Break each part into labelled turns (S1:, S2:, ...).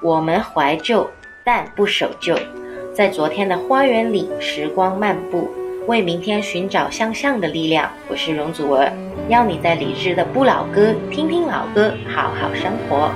S1: 我们怀旧，但不守旧，在昨天的花园里，时光漫步，为明天寻找向上的力量。我是容祖儿，邀你在理智的不老歌，听听老歌，好好生活。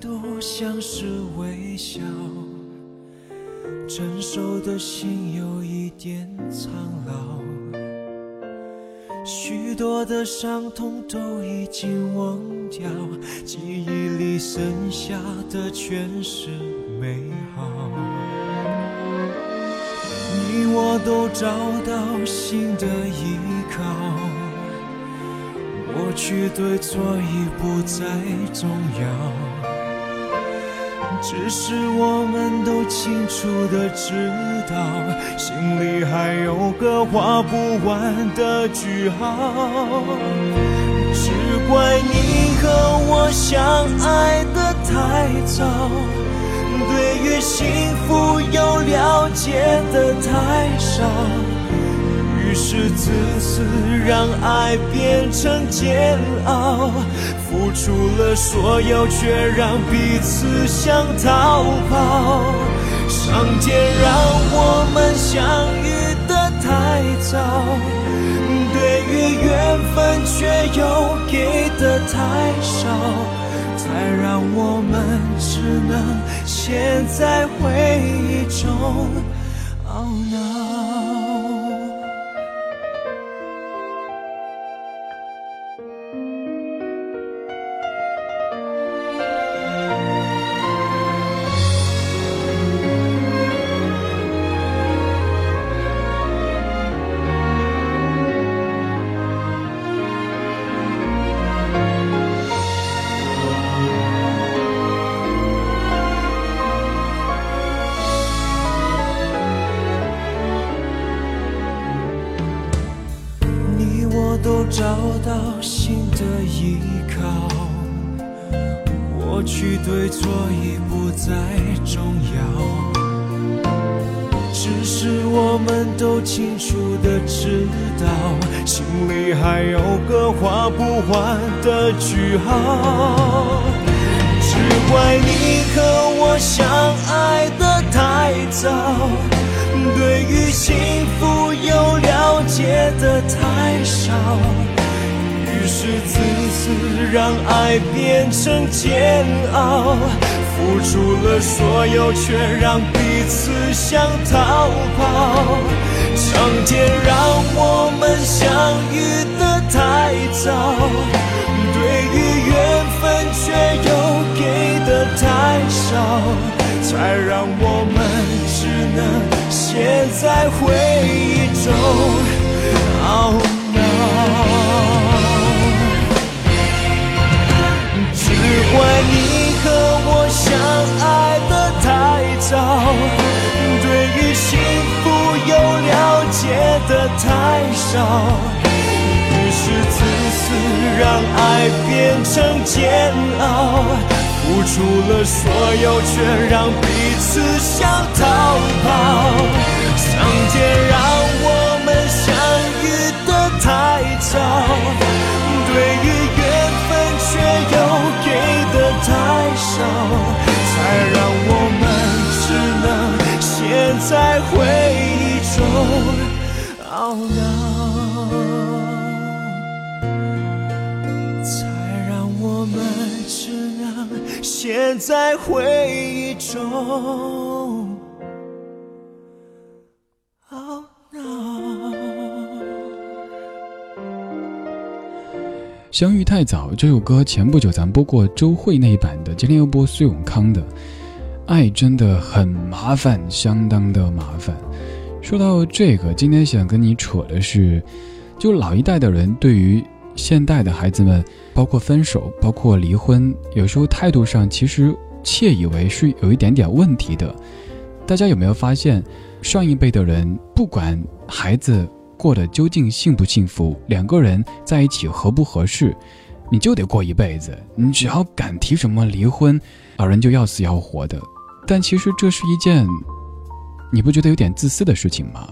S2: 度相视微笑，成熟的心有一点苍老，许多的伤痛都已经忘掉，记忆里剩下的全是美好。你我都找到新的依靠。过去对错已不再重要，只是我们都清楚的知道，心里还有个画不完的句号。只怪你和我相爱的太早，对于幸福又了解的太少。于是自私让爱变成煎熬，付出了所有，却让彼此想逃跑。上天让我们相遇的太早，对于缘分却又给的太少，才让我们只能陷在回忆中懊恼。对错已不再重要，只是我们都清楚的知道，心里还有个画不完的句号。只怪你和我相爱的太早。对于幸福又了解的太少，是自私让爱变成煎熬，付出了所有，却让彼此想逃跑。上天让我们相遇的太早，对于缘分却又给的太少，才让我们只能。陷在回忆中只怪你和我相爱的太早，对于幸福又了解的太少，于是自私让爱变成煎熬。付出了所有，却让彼此想逃跑。上天让懊恼，才让我们只能。陷在回忆中。
S3: 相遇太早，这首歌前不久咱播过周慧那一版的，今天又播苏永康的。爱真的很麻烦，相当的麻烦。说到这个，今天想跟你扯的是，就老一代的人对于现代的孩子们，包括分手，包括离婚，有时候态度上其实窃以为是有一点点问题的。大家有没有发现，上一辈的人不管孩子过得究竟幸不幸福，两个人在一起合不合适，你就得过一辈子。你只要敢提什么离婚，老人就要死要活的。但其实这是一件，你不觉得有点自私的事情吗？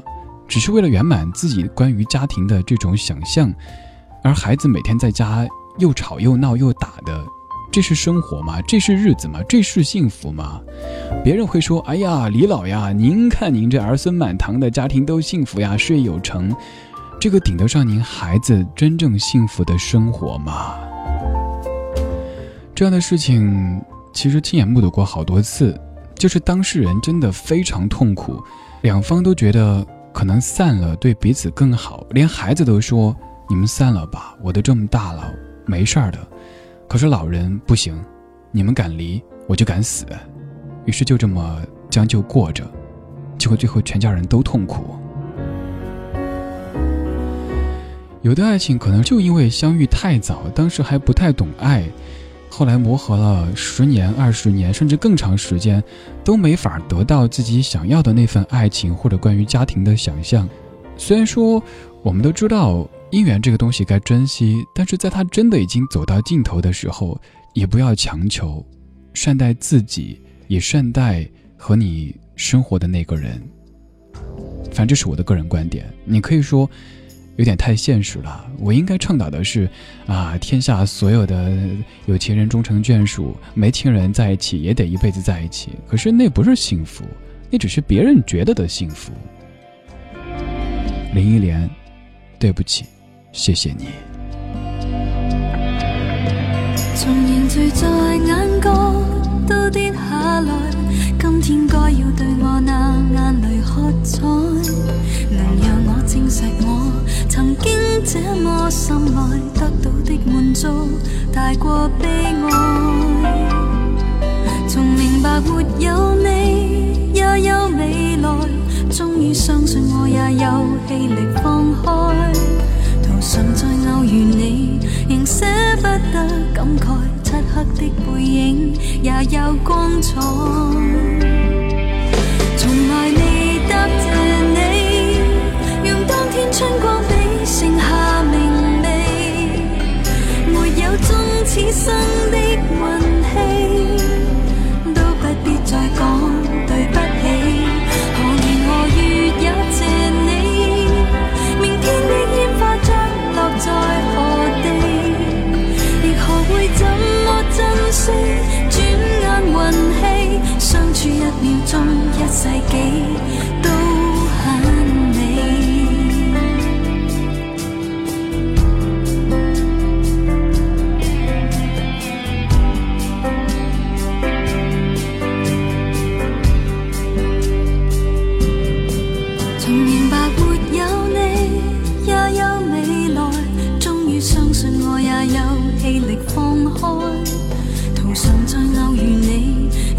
S3: 只是为了圆满自己关于家庭的这种想象，而孩子每天在家又吵又闹又打的，这是生活吗？这是日子吗？这是幸福吗？别人会说：“哎呀，李老呀，您看您这儿孙满堂的家庭都幸福呀，事业有成，这个顶得上您孩子真正幸福的生活吗？”这样的事情其实亲眼目睹过好多次，就是当事人真的非常痛苦，两方都觉得。可能散了对彼此更好，连孩子都说：“你们散了吧，我都这么大了，没事儿的。”可是老人不行，你们敢离，我就敢死。于是就这么将就过着，结果最后全家人都痛苦。有的爱情可能就因为相遇太早，当时还不太懂爱。后来磨合了十年、二十年，甚至更长时间，都没法得到自己想要的那份爱情或者关于家庭的想象。虽然说我们都知道姻缘这个东西该珍惜，但是在他真的已经走到尽头的时候，也不要强求，善待自己，也善待和你生活的那个人。反正这是我的个人观点，你可以说。有点太现实了。我应该倡导的是，啊，天下所有的有情人终成眷属，没情人在一起也得一辈子在一起。可是那不是幸福，那只是别人觉得的幸福。林忆莲，对不起，谢谢你。
S4: 从凝聚在眼角都跌下来，天该要对我那眼泪喝彩，能让我证实我。曾经这么深爱，得到的满足大过悲哀。从明白没有你也有未来，终于相信我也有气力放开。途上再偶遇你，仍舍不得感慨，漆黑的背影也有光彩。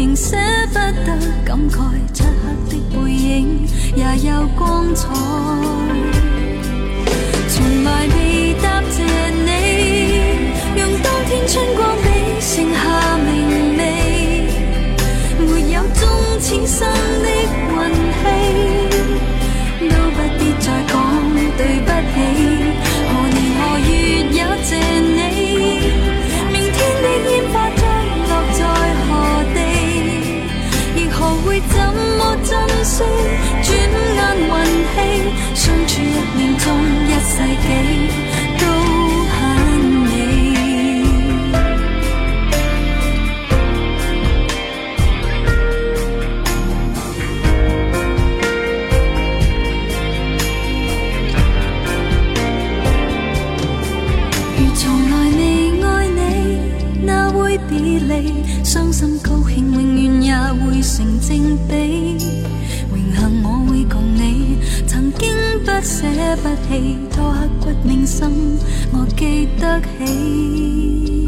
S4: 仍舍不得感慨漆黑的背影也有光彩从来未答谢你用当天春光我记得起。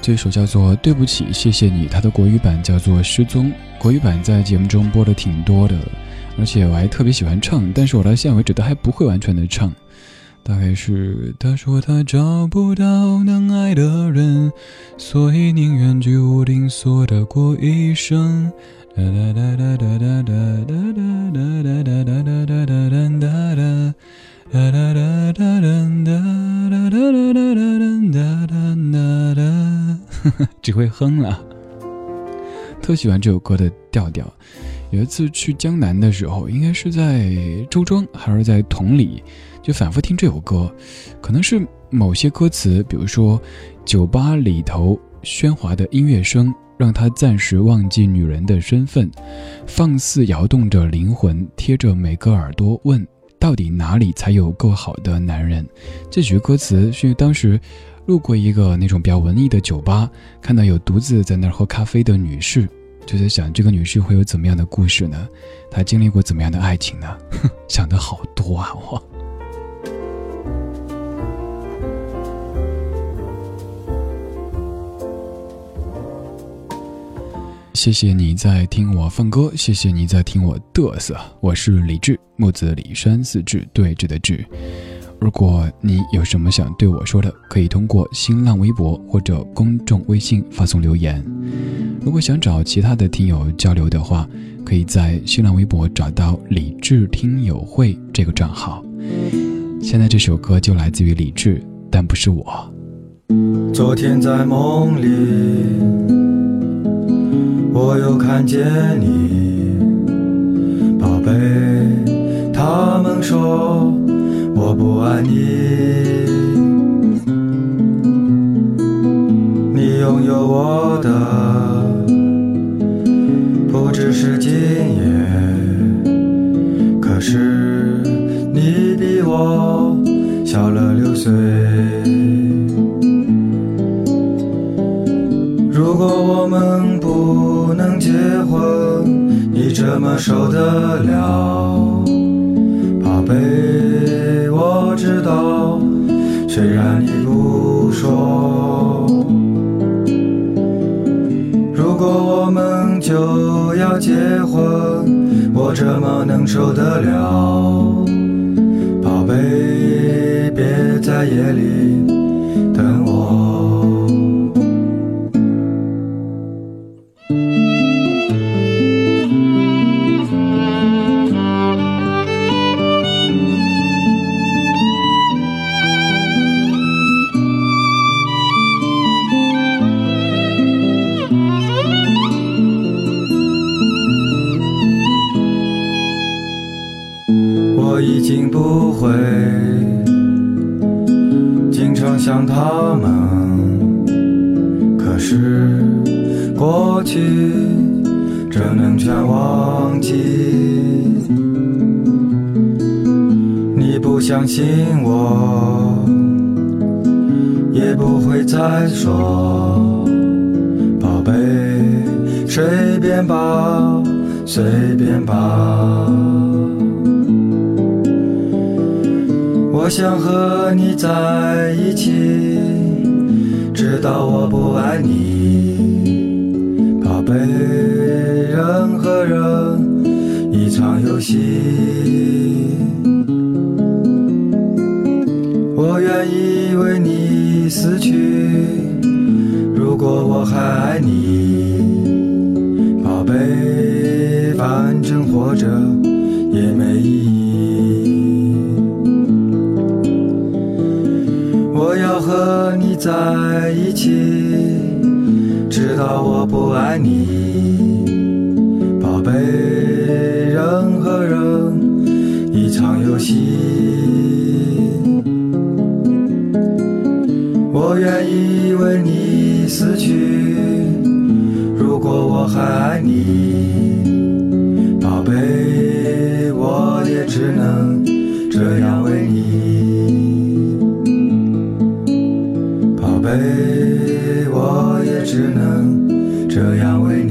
S3: 这首叫做对不起谢谢你它的国语版叫做失踪国语版在节目中播的挺多的而且我还特别喜欢唱但是我到现在为止都还不会完全的唱。大概是他说他找不到能爱的人所以宁愿居无定所的过一生。哒哒哒哒哒哒哒哒哒哒哒哒哒哒哒哒哒哒。哒哒哒哒哒哒哒哒哒哒哒哒哒哒哒哒哒，只会哼了。特喜欢这首歌的调调。有一次去江南的时候，应该是在周庄还是在同里，就反复听这首歌。可能是某些歌词，比如说酒吧里头喧哗的音乐声，让他暂时忘记女人的身份，放肆摇动着灵魂，贴着每个耳朵问。到底哪里才有够好的男人？这句歌词是当时路过一个那种比较文艺的酒吧，看到有独自在那儿喝咖啡的女士，就在想这个女士会有怎么样的故事呢？她经历过怎么样的爱情呢？想的好多啊，我。谢谢你在听我放歌，谢谢你在听我嘚瑟。我是李志，木子李山四志对峙的志。如果你有什么想对我说的，可以通过新浪微博或者公众微信发送留言。如果想找其他的听友交流的话，可以在新浪微博找到李志听友会这个账号。现在这首歌就来自于李志，但不是我。
S5: 昨天在梦里。我又看见你，宝贝。他们说我不爱你，你拥有我的不只是今夜，可是你比我小了六岁。么受得了，宝贝？我知道，虽然你不说。如果我们就要结婚，我怎么能受得了，宝贝？别在夜里想和你在一起，直到我不爱你，宝贝，人和人一场游戏。我愿意为你死去，如果我还爱你，在一起，直到我不爱你，宝贝，人和人一场游戏。我愿意为你死去，如果我还爱你，宝贝，我也只能这样为你，宝贝，我也只能这样为你，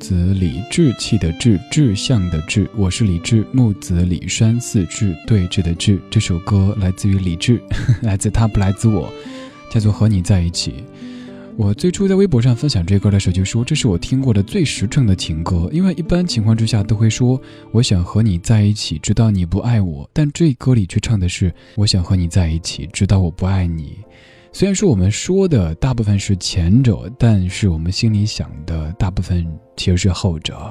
S3: 子李志气的志志向的志，我是李志木子李山四志对峙的志。这首歌来自于李志，来自他不来自我，叫做和你在一起。我最初在微博上分享这歌的时候就说，这是我听过的最实诚的情歌，因为一般情况之下都会说我想和你在一起，直到你不爱我，但这歌里却唱的是我想和你在一起，直到我不爱你。虽然说我们说的大部分是前者，但是我们心里想的大部分其实是后者。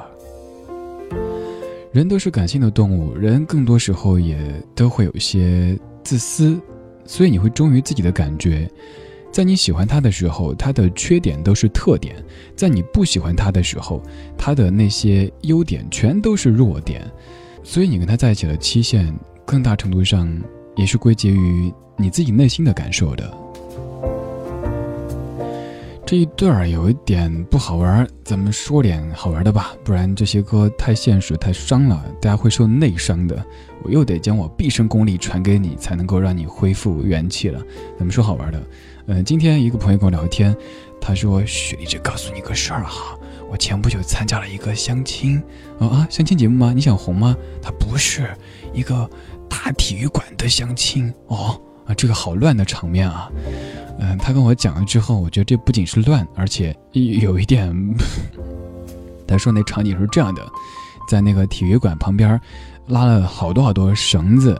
S3: 人都是感性的动物，人更多时候也都会有些自私，所以你会忠于自己的感觉。在你喜欢他的时候，他的缺点都是特点；在你不喜欢他的时候，他的那些优点全都是弱点。所以你跟他在一起的期限，更大程度上也是归结于你自己内心的感受的。这一段儿有一点不好玩儿，咱们说点好玩的吧，不然这些歌太现实、太伤了，大家会受内伤的。我又得将我毕生功力传给你，才能够让你恢复元气了。咱们说好玩的，嗯，今天一个朋友跟我聊天，他说：“雪莉，这告诉你个事儿哈，我前不久参加了一个相亲，啊啊，相亲节目吗？你想红吗？他不是一个大体育馆的相亲哦，啊，这个好乱的场面啊。”嗯，他跟我讲了之后，我觉得这不仅是乱，而且有一点。他说那场景是这样的，在那个体育馆旁边，拉了好多好多绳子，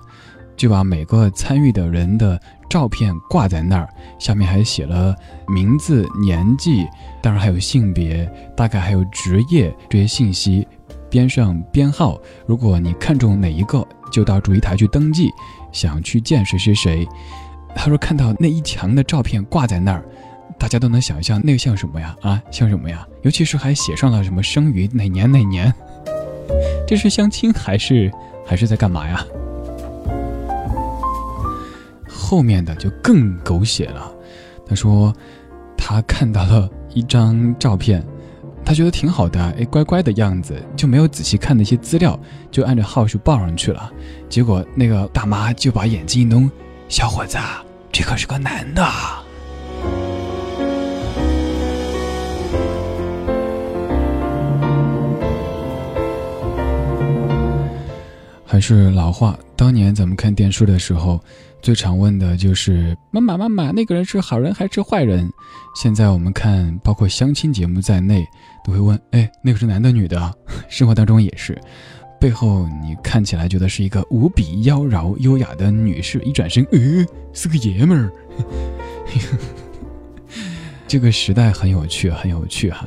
S3: 就把每个参与的人的照片挂在那儿，下面还写了名字、年纪，当然还有性别，大概还有职业这些信息，边上编号。如果你看中哪一个，就到主席台去登记，想去见谁谁谁。他说：“看到那一墙的照片挂在那儿，大家都能想象那个像什么呀？啊，像什么呀？尤其是还写上了什么生于哪年哪年，这是相亲还是还是在干嘛呀？”后面的就更狗血了。他说：“他看到了一张照片，他觉得挺好的，哎，乖乖的样子，就没有仔细看那些资料，就按照号数报上去了。结果那个大妈就把眼睛一弄。”小伙子，这可是个男的。还是老话，当年咱们看电视的时候，最常问的就是“妈妈，妈妈，那个人是好人还是坏人？”现在我们看，包括相亲节目在内，都会问：“哎，那个是男的女的？” 生活当中也是。背后你看起来觉得是一个无比妖娆优雅的女士，一转身，呃，是个爷们儿。这个时代很有趣，很有趣哈。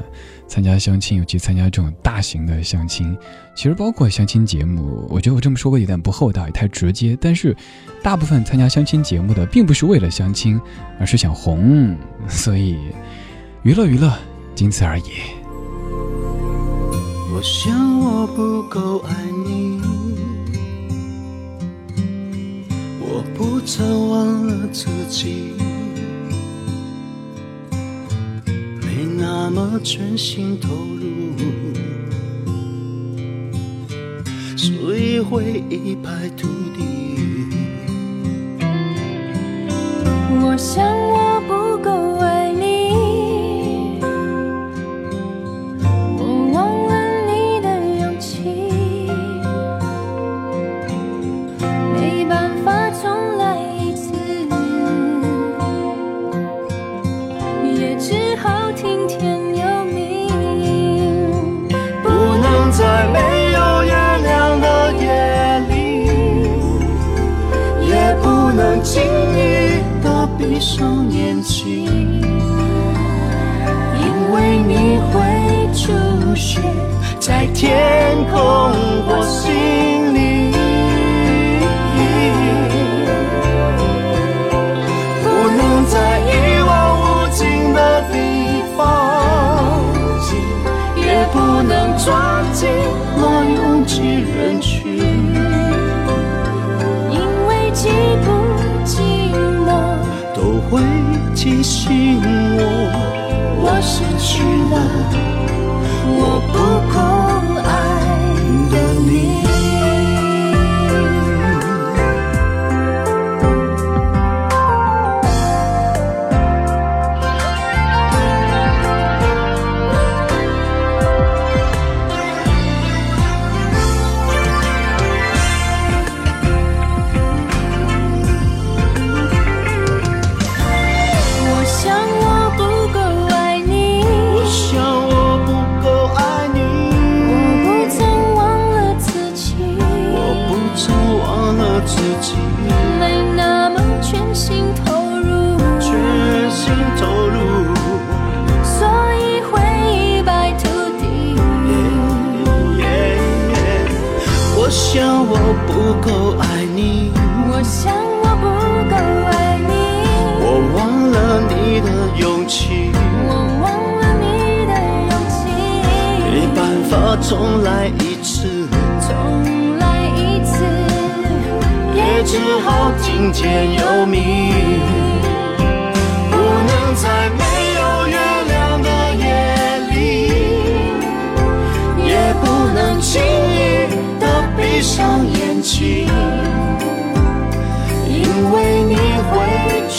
S3: 参加相亲，尤其参加这种大型的相亲，其实包括相亲节目，我觉得我这么说过有点不厚道，也太直接。但是，大部分参加相亲节目的，并不是为了相亲，而是想红，所以娱乐娱乐，仅此而已。
S6: 我想我不够爱你，我不曾忘了自己，没那么全心投入，所以会一败涂地。
S7: 我想我不够
S6: 爱。空我心里，不能在一望无尽的地方，也不能钻进那拥挤人群，
S7: 因为寂不寂寞
S6: 都会提醒我，我失去了，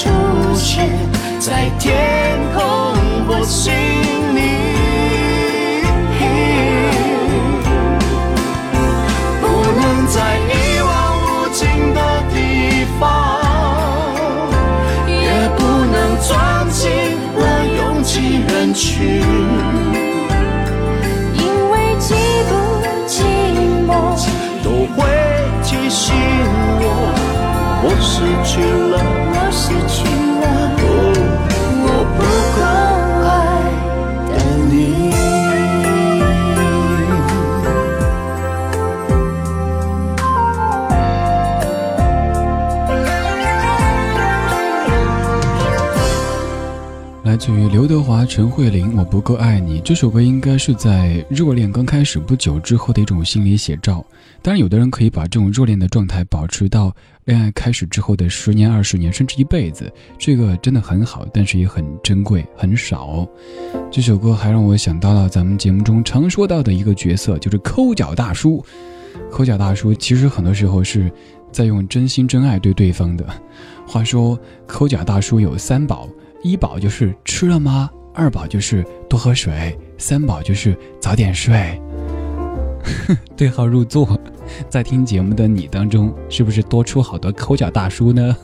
S2: 出现在天空或心里。不能在一望无尽的地方，也不能钻进了拥挤人群，
S4: 因为寂不寂寞，
S2: 都会提醒我，我失去了，
S3: 来自于刘德华、陈慧琳，《我不够爱你》这首歌应该是在热恋刚开始不久之后的一种心理写照。当然，有的人可以把这种热恋的状态保持到恋爱开始之后的十年、二十年，甚至一辈子，这个真的很好，但是也很珍贵，很少。这首歌还让我想到了咱们节目中常说到的一个角色，就是抠脚大叔。抠脚大叔其实很多时候是在用真心真爱对对方的。话说，抠脚大叔有三宝。一宝就是吃了吗？二宝就是多喝水，三宝就是早点睡。对号入座，在听节目的你当中，是不是多出好多抠脚大叔呢？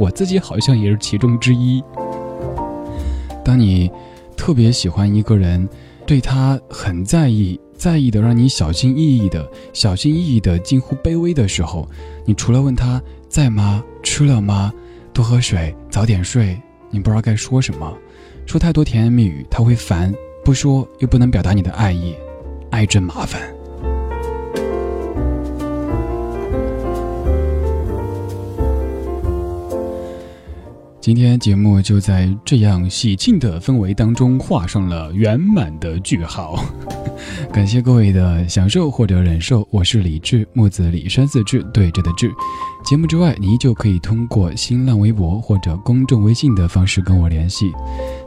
S3: 我自己好像也是其中之一。当你特别喜欢一个人，对他很在意，在意的让你小心翼翼的，小心翼翼的近乎卑微的时候，你除了问他在吗？吃了吗？多喝水，早点睡。你不知道该说什么，说太多甜言蜜语他会烦，不说又不能表达你的爱意，爱真麻烦。今天节目就在这样喜庆的氛围当中画上了圆满的句号。感谢各位的享受或者忍受，我是李志，木子李山四志对着的志。节目之外，你依旧可以通过新浪微博或者公众微信的方式跟我联系。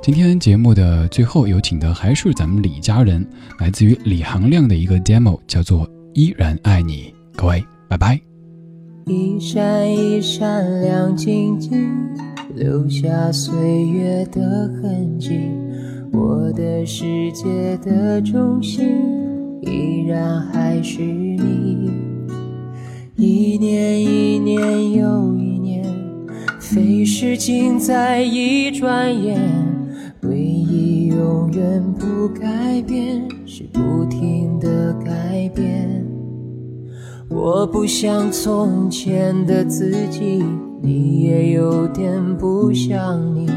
S3: 今天节目的最后有请的还是咱们李家人，来自于李行亮的一个 demo，叫做《依然爱你》。各位，拜拜。
S8: 一闪一闪亮晶晶，留下岁月的痕迹。我的世界的中心，依然还是你。一年一年又一年，飞逝尽在一转眼。唯一永远不改变，是不停的改变。我不像从前的自己，你也有点不像你。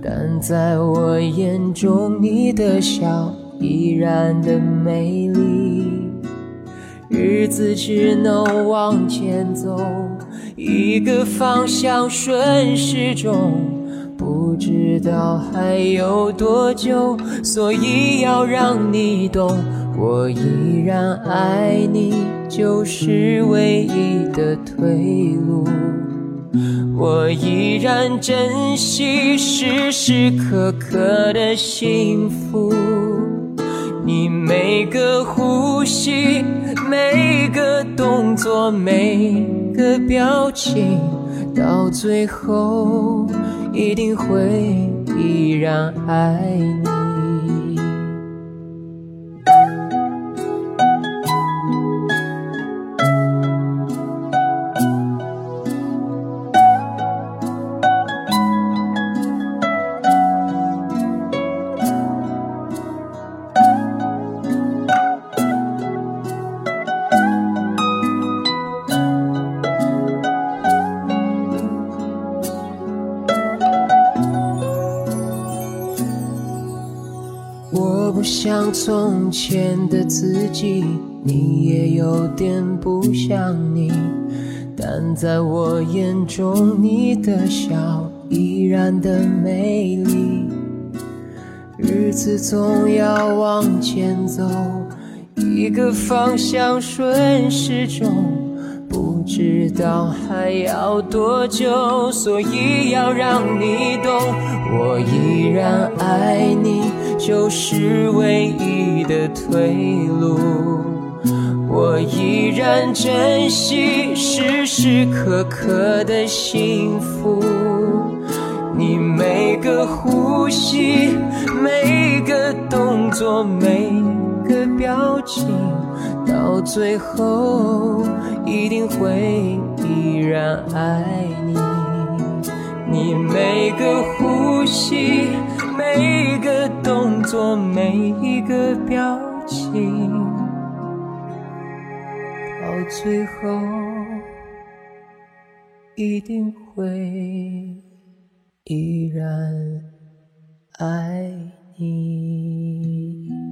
S8: 但在我眼中，你的笑依然的美丽。日子只能往前走，一个方向顺时钟，不知道还有多久，所以要让你懂，我依然爱你，就是唯一的退路。我依然珍惜时时刻刻的幸福，你每个呼吸、每个动作、每个表情，到最后一定会依然爱你。从前的自己，你也有点不像你，但在我眼中，你的笑依然的美丽。日子总要往前走，一个方向顺时钟，不知道还要多久，所以要让你懂，我依然爱你，就是唯一的退路。我依然珍惜时时刻刻的幸福，你每个呼吸、每个动作、每个表情，到最后一定会依然爱你。你每个呼吸、每个动作、每一个表情。到最后，一定会依然爱你。